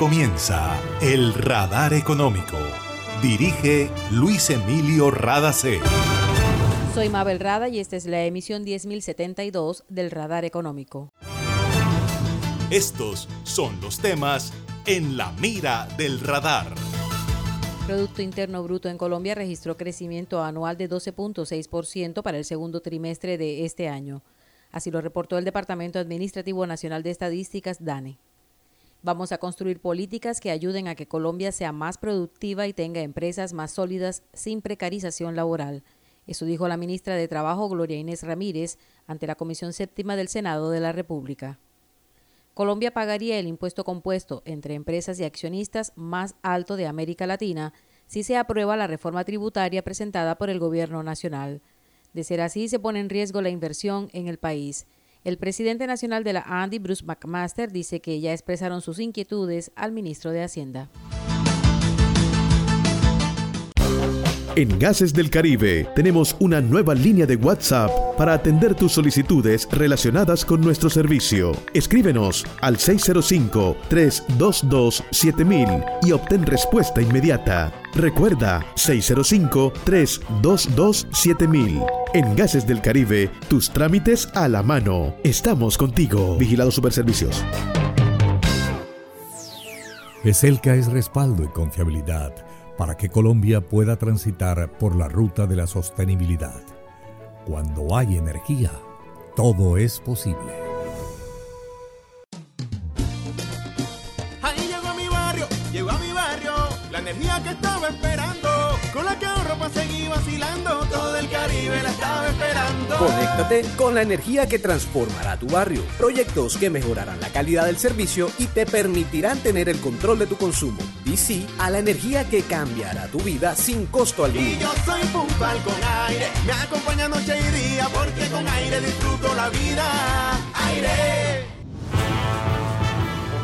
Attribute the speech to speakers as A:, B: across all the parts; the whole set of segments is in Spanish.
A: comienza El Radar Económico. Dirige Luis Emilio Radacé.
B: Soy Mabel Rada y esta es la emisión 10072 del Radar Económico.
A: Estos son los temas en la mira del radar.
B: Producto Interno Bruto en Colombia registró crecimiento anual de 12.6% para el segundo trimestre de este año. Así lo reportó el Departamento Administrativo Nacional de Estadísticas, DANE. Vamos a construir políticas que ayuden a que Colombia sea más productiva y tenga empresas más sólidas sin precarización laboral. Eso dijo la ministra de Trabajo, Gloria Inés Ramírez, ante la Comisión Séptima del Senado de la República. Colombia pagaría el impuesto compuesto entre empresas y accionistas más alto de América Latina si se aprueba la reforma tributaria presentada por el Gobierno Nacional. De ser así, se pone en riesgo la inversión en el país. El presidente nacional de la Andy, Bruce McMaster, dice que ya expresaron sus inquietudes al ministro de Hacienda.
C: En Gases del Caribe tenemos una nueva línea de WhatsApp para atender tus solicitudes relacionadas con nuestro servicio. Escríbenos al 605-322-7000 y obtén respuesta inmediata. Recuerda 605-322-7000. En Gases del Caribe, tus trámites a la mano. Estamos contigo. Vigilado Superservicios.
D: ESELCA es respaldo y confiabilidad para que Colombia pueda transitar por la ruta de la sostenibilidad. Cuando hay energía, todo es posible.
E: Ahí llegó mi barrio, llegó a mi barrio, la energía que estaba esperando, con la que ahorro para seguir vacilando, todo el Caribe la estaba esperando.
F: Conéctate con la energía que transformará tu barrio, proyectos que mejorarán la calidad del servicio y te permitirán tener el control de tu consumo. Sí a la energía que cambiará tu vida sin costo alguno.
E: Y yo soy puntual con aire, me acompaña noche y día, porque con aire disfruto la vida. Aire.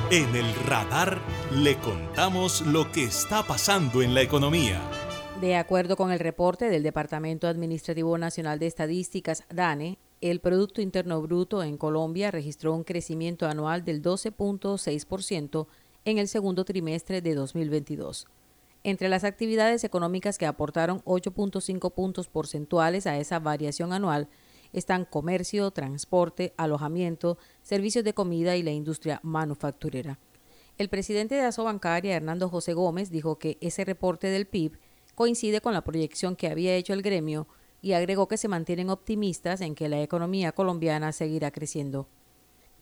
A: En el radar le contamos lo que está pasando en la economía.
B: De acuerdo con el reporte del Departamento Administrativo Nacional de Estadísticas, DANE, el Producto Interno Bruto en Colombia registró un crecimiento anual del 12.6% en el segundo trimestre de 2022. Entre las actividades económicas que aportaron 8.5 puntos porcentuales a esa variación anual están comercio, transporte, alojamiento, servicios de comida y la industria manufacturera. El presidente de Asobancaria, Hernando José Gómez, dijo que ese reporte del PIB coincide con la proyección que había hecho el gremio y agregó que se mantienen optimistas en que la economía colombiana seguirá creciendo.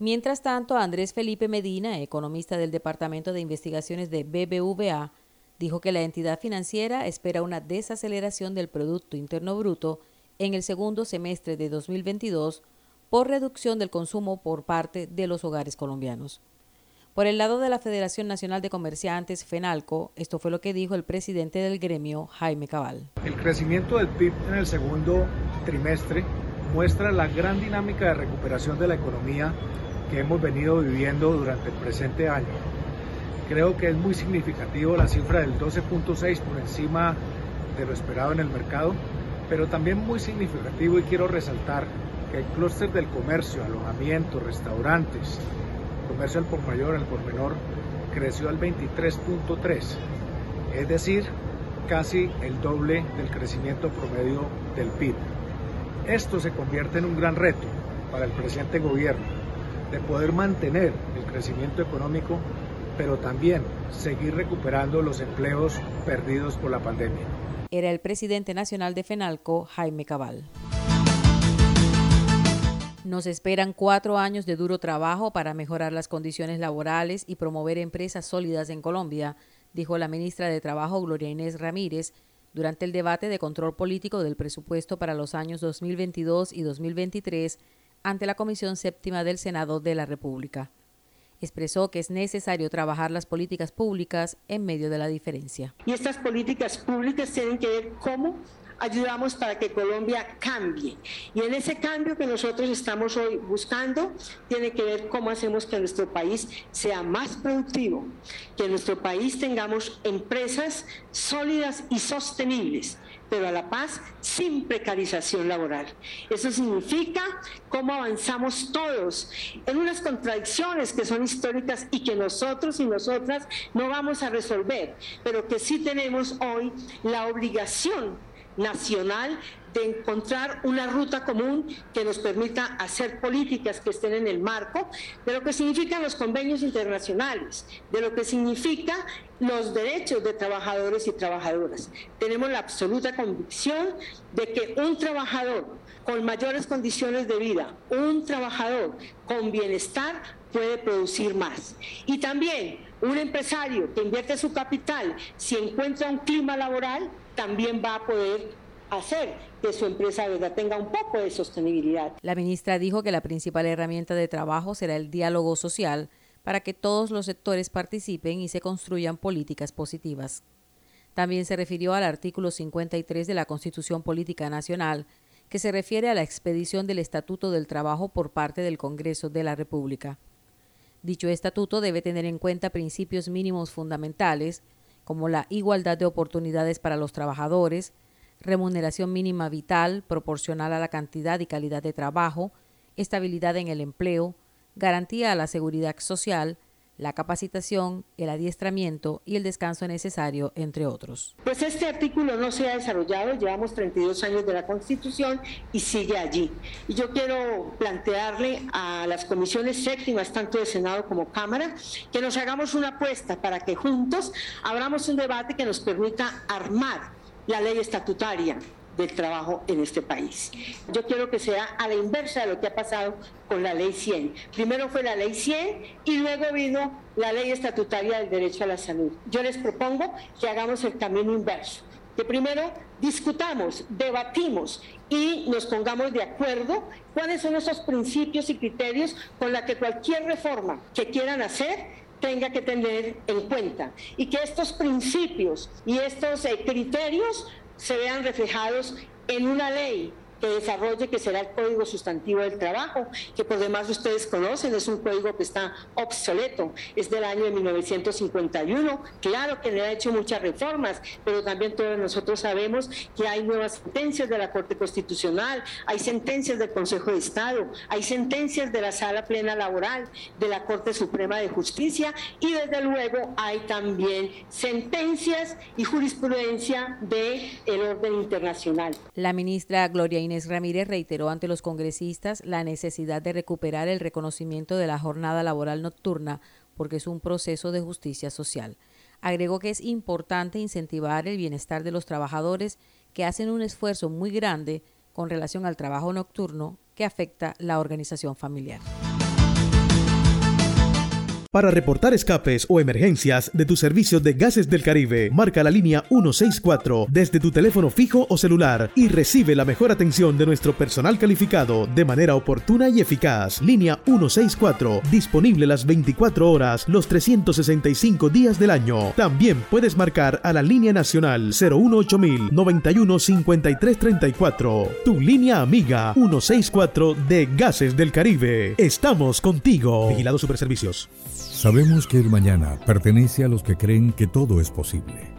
B: Mientras tanto, Andrés Felipe Medina, economista del Departamento de Investigaciones de BBVA, dijo que la entidad financiera espera una desaceleración del Producto Interno Bruto en el segundo semestre de 2022 por reducción del consumo por parte de los hogares colombianos. Por el lado de la Federación Nacional de Comerciantes, FENALCO, esto fue lo que dijo el presidente del gremio, Jaime Cabal.
G: El crecimiento del PIB en el segundo trimestre muestra la gran dinámica de recuperación de la economía que hemos venido viviendo durante el presente año. Creo que es muy significativo la cifra del 12.6 por encima de lo esperado en el mercado, pero también muy significativo y quiero resaltar que el clúster del comercio, alojamiento, restaurantes, comercio al por mayor, al por menor, creció al 23.3, es decir, casi el doble del crecimiento promedio del PIB. Esto se convierte en un gran reto para el presente gobierno de poder mantener el crecimiento económico, pero también seguir recuperando los empleos perdidos por la pandemia.
B: Era el presidente nacional de FENALCO, Jaime Cabal. Nos esperan cuatro años de duro trabajo para mejorar las condiciones laborales y promover empresas sólidas en Colombia, dijo la ministra de Trabajo Gloria Inés Ramírez durante el debate de control político del presupuesto para los años 2022 y 2023 ante la Comisión Séptima del Senado de la República. Expresó que es necesario trabajar las políticas públicas en medio de la diferencia.
H: Y estas políticas públicas tienen que ver cómo ayudamos para que Colombia cambie. Y en ese cambio que nosotros estamos hoy buscando, tiene que ver cómo hacemos que nuestro país sea más productivo, que en nuestro país tengamos empresas sólidas y sostenibles pero a la paz sin precarización laboral. Eso significa cómo avanzamos todos en unas contradicciones que son históricas y que nosotros y nosotras no vamos a resolver, pero que sí tenemos hoy la obligación nacional de encontrar una ruta común que nos permita hacer políticas que estén en el marco de lo que significan los convenios internacionales, de lo que significa los derechos de trabajadores y trabajadoras. Tenemos la absoluta convicción de que un trabajador con mayores condiciones de vida, un trabajador con bienestar puede producir más. Y también un empresario que invierte su capital, si encuentra un clima laboral, también va a poder hacer que su empresa tenga un poco de sostenibilidad.
B: La ministra dijo que la principal herramienta de trabajo será el diálogo social para que todos los sectores participen y se construyan políticas positivas. También se refirió al artículo 53 de la Constitución Política Nacional, que se refiere a la expedición del Estatuto del Trabajo por parte del Congreso de la República. Dicho estatuto debe tener en cuenta principios mínimos fundamentales, como la igualdad de oportunidades para los trabajadores, remuneración mínima vital proporcional a la cantidad y calidad de trabajo, estabilidad en el empleo, garantía a la seguridad social, la capacitación, el adiestramiento y el descanso necesario, entre otros.
H: Pues este artículo no se ha desarrollado, llevamos 32 años de la Constitución y sigue allí. Y yo quiero plantearle a las comisiones séptimas, tanto de Senado como Cámara, que nos hagamos una apuesta para que juntos abramos un debate que nos permita armar la ley estatutaria del trabajo en este país. Yo quiero que sea a la inversa de lo que ha pasado con la ley 100. Primero fue la ley 100 y luego vino la ley estatutaria del derecho a la salud. Yo les propongo que hagamos el camino inverso, que primero discutamos, debatimos y nos pongamos de acuerdo cuáles son esos principios y criterios con los que cualquier reforma que quieran hacer tenga que tener en cuenta y que estos principios y estos eh, criterios se vean reflejados en una ley que desarrolle, que será el Código Sustantivo del Trabajo, que por demás ustedes conocen, es un código que está obsoleto, es del año de 1951, claro que le ha hecho muchas reformas, pero también todos nosotros sabemos que hay nuevas sentencias de la Corte Constitucional, hay sentencias del Consejo de Estado, hay sentencias de la Sala Plena Laboral, de la Corte Suprema de Justicia y desde luego hay también sentencias y jurisprudencia del el orden internacional.
B: La ministra Gloria Inés Ramírez reiteró ante los congresistas la necesidad de recuperar el reconocimiento de la jornada laboral nocturna porque es un proceso de justicia social. Agregó que es importante incentivar el bienestar de los trabajadores que hacen un esfuerzo muy grande con relación al trabajo nocturno que afecta la organización familiar.
C: Para reportar escapes o emergencias de tu servicio de gases del Caribe, marca la línea 164 desde tu teléfono fijo o celular y recibe la mejor atención de nuestro personal calificado de manera oportuna y eficaz. Línea 164, disponible las 24 horas, los 365 días del año. También puedes marcar a la línea nacional 018000 91 Tu línea amiga 164 de Gases del Caribe. Estamos contigo. Vigilado Superservicios.
D: Sabemos que el mañana pertenece a los que creen que todo es posible.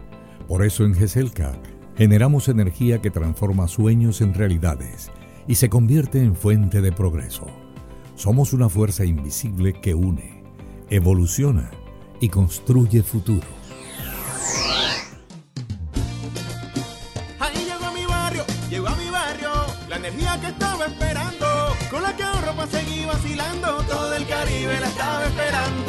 D: Por eso en GESELCA generamos energía que transforma sueños en realidades y se convierte en fuente de progreso. Somos una fuerza invisible que une, evoluciona y construye futuro.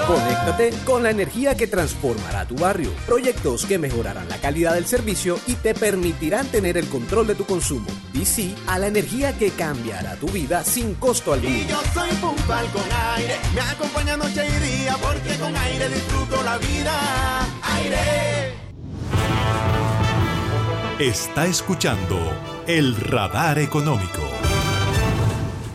F: Conéctate con la energía que transformará tu barrio. Proyectos que mejorarán la calidad del servicio y te permitirán tener el control de tu consumo. Y sí a la energía que cambiará tu vida sin costo alguno.
E: Y yo soy puntual con aire, me acompaña noche y día porque con aire disfruto la vida. Aire.
A: Está escuchando el radar económico.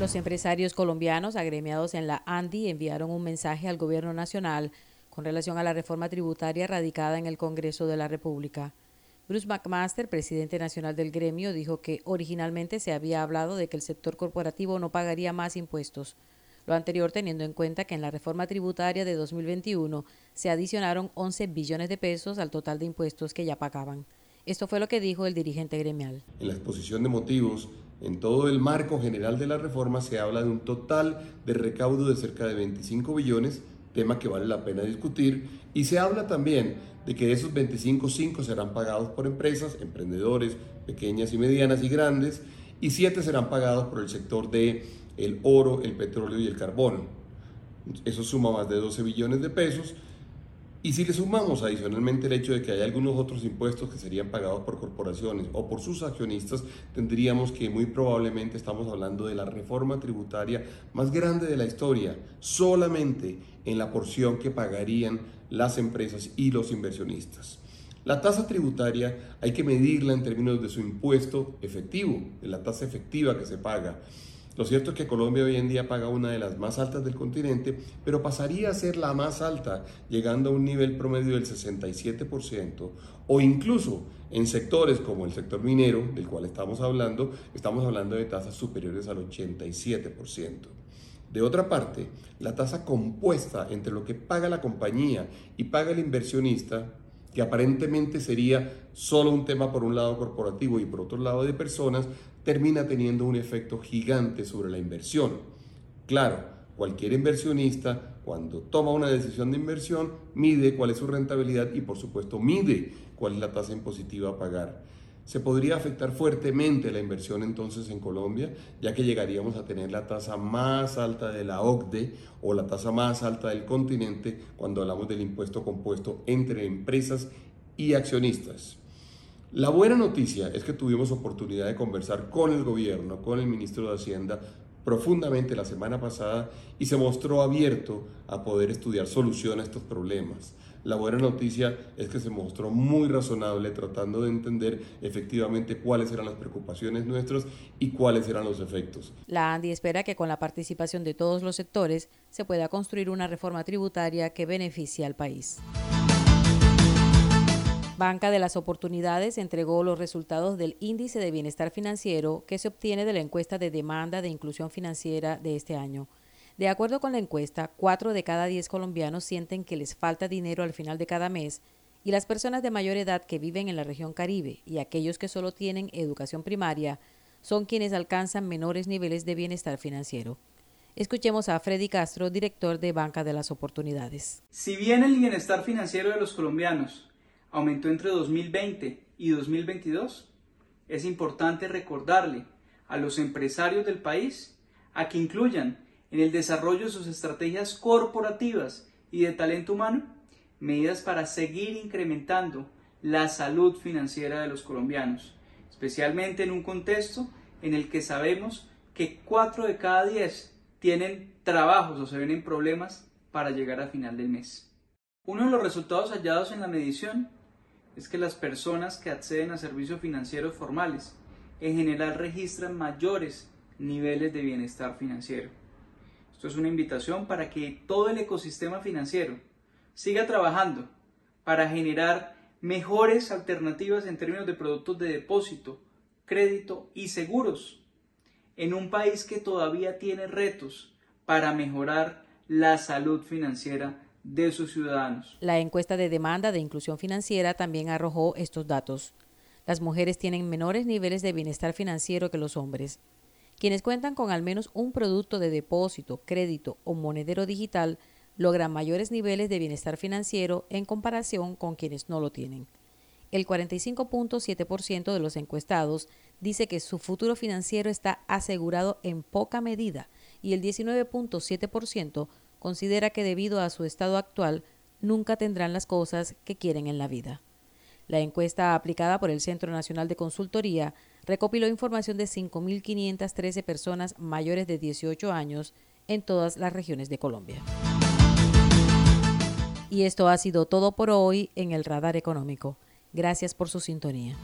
B: Los empresarios colombianos agremiados en la ANDI enviaron un mensaje al gobierno nacional con relación a la reforma tributaria radicada en el Congreso de la República. Bruce McMaster, presidente nacional del gremio, dijo que originalmente se había hablado de que el sector corporativo no pagaría más impuestos. Lo anterior teniendo en cuenta que en la reforma tributaria de 2021 se adicionaron 11 billones de pesos al total de impuestos que ya pagaban. Esto fue lo que dijo el dirigente gremial.
I: En la exposición de motivos, en todo el marco general de la reforma se habla de un total de recaudo de cerca de 25 billones, tema que vale la pena discutir, y se habla también de que esos 25, 5 serán pagados por empresas, emprendedores, pequeñas y medianas y grandes, y 7 serán pagados por el sector de el oro, el petróleo y el carbón. Eso suma más de 12 billones de pesos y si le sumamos adicionalmente el hecho de que hay algunos otros impuestos que serían pagados por corporaciones o por sus accionistas, tendríamos que muy probablemente estamos hablando de la reforma tributaria más grande de la historia, solamente en la porción que pagarían las empresas y los inversionistas. La tasa tributaria hay que medirla en términos de su impuesto efectivo, de la tasa efectiva que se paga. Lo cierto es que Colombia hoy en día paga una de las más altas del continente, pero pasaría a ser la más alta, llegando a un nivel promedio del 67%, o incluso en sectores como el sector minero, del cual estamos hablando, estamos hablando de tasas superiores al 87%. De otra parte, la tasa compuesta entre lo que paga la compañía y paga el inversionista que aparentemente sería solo un tema por un lado corporativo y por otro lado de personas, termina teniendo un efecto gigante sobre la inversión. Claro, cualquier inversionista cuando toma una decisión de inversión mide cuál es su rentabilidad y por supuesto mide cuál es la tasa impositiva a pagar. Se podría afectar fuertemente la inversión entonces en Colombia, ya que llegaríamos a tener la tasa más alta de la OCDE o la tasa más alta del continente cuando hablamos del impuesto compuesto entre empresas y accionistas. La buena noticia es que tuvimos oportunidad de conversar con el gobierno, con el ministro de Hacienda, profundamente la semana pasada y se mostró abierto a poder estudiar soluciones a estos problemas. La buena noticia es que se mostró muy razonable tratando de entender efectivamente cuáles eran las preocupaciones nuestras y cuáles eran los efectos.
B: La ANDI espera que con la participación de todos los sectores se pueda construir una reforma tributaria que beneficie al país. Banca de las Oportunidades entregó los resultados del Índice de Bienestar Financiero que se obtiene de la encuesta de demanda de inclusión financiera de este año. De acuerdo con la encuesta, 4 de cada 10 colombianos sienten que les falta dinero al final de cada mes y las personas de mayor edad que viven en la región Caribe y aquellos que solo tienen educación primaria son quienes alcanzan menores niveles de bienestar financiero. Escuchemos a Freddy Castro, director de Banca de las Oportunidades.
J: Si bien el bienestar financiero de los colombianos aumentó entre 2020 y 2022, es importante recordarle a los empresarios del país a que incluyan en el desarrollo de sus estrategias corporativas y de talento humano medidas para seguir incrementando la salud financiera de los colombianos, especialmente en un contexto en el que sabemos que 4 de cada 10 tienen trabajos o se ven en problemas para llegar a final del mes. Uno de los resultados hallados en la medición es que las personas que acceden a servicios financieros formales en general registran mayores niveles de bienestar financiero. Esto es una invitación para que todo el ecosistema financiero siga trabajando para generar mejores alternativas en términos de productos de depósito, crédito y seguros en un país que todavía tiene retos para mejorar la salud financiera de sus ciudadanos.
B: La encuesta de demanda de inclusión financiera también arrojó estos datos. Las mujeres tienen menores niveles de bienestar financiero que los hombres. Quienes cuentan con al menos un producto de depósito, crédito o monedero digital logran mayores niveles de bienestar financiero en comparación con quienes no lo tienen. El 45.7% de los encuestados dice que su futuro financiero está asegurado en poca medida y el 19.7% considera que debido a su estado actual nunca tendrán las cosas que quieren en la vida. La encuesta aplicada por el Centro Nacional de Consultoría recopiló información de 5.513 personas mayores de 18 años en todas las regiones de Colombia. Y esto ha sido todo por hoy en el Radar Económico. Gracias por su sintonía.